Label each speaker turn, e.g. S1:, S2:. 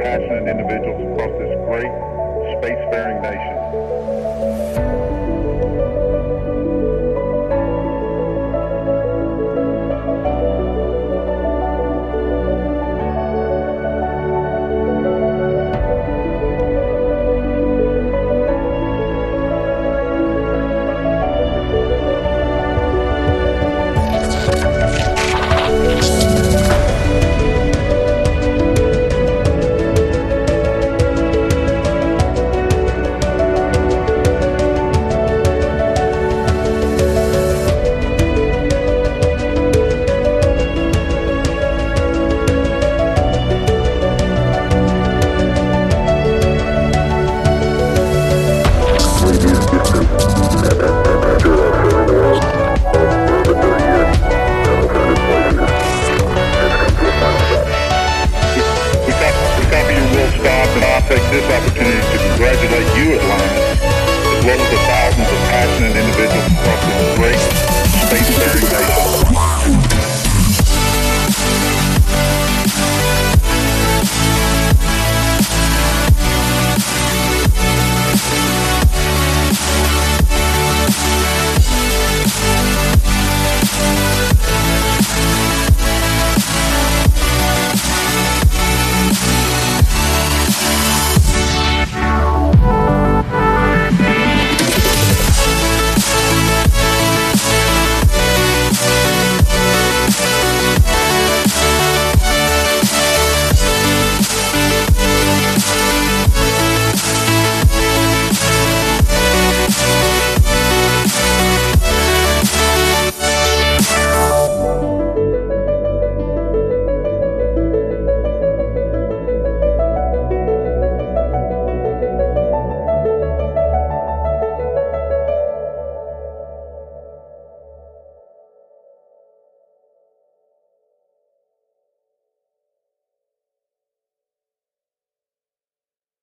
S1: passionate individuals across this great spacefaring nation. stop and I'll take this opportunity.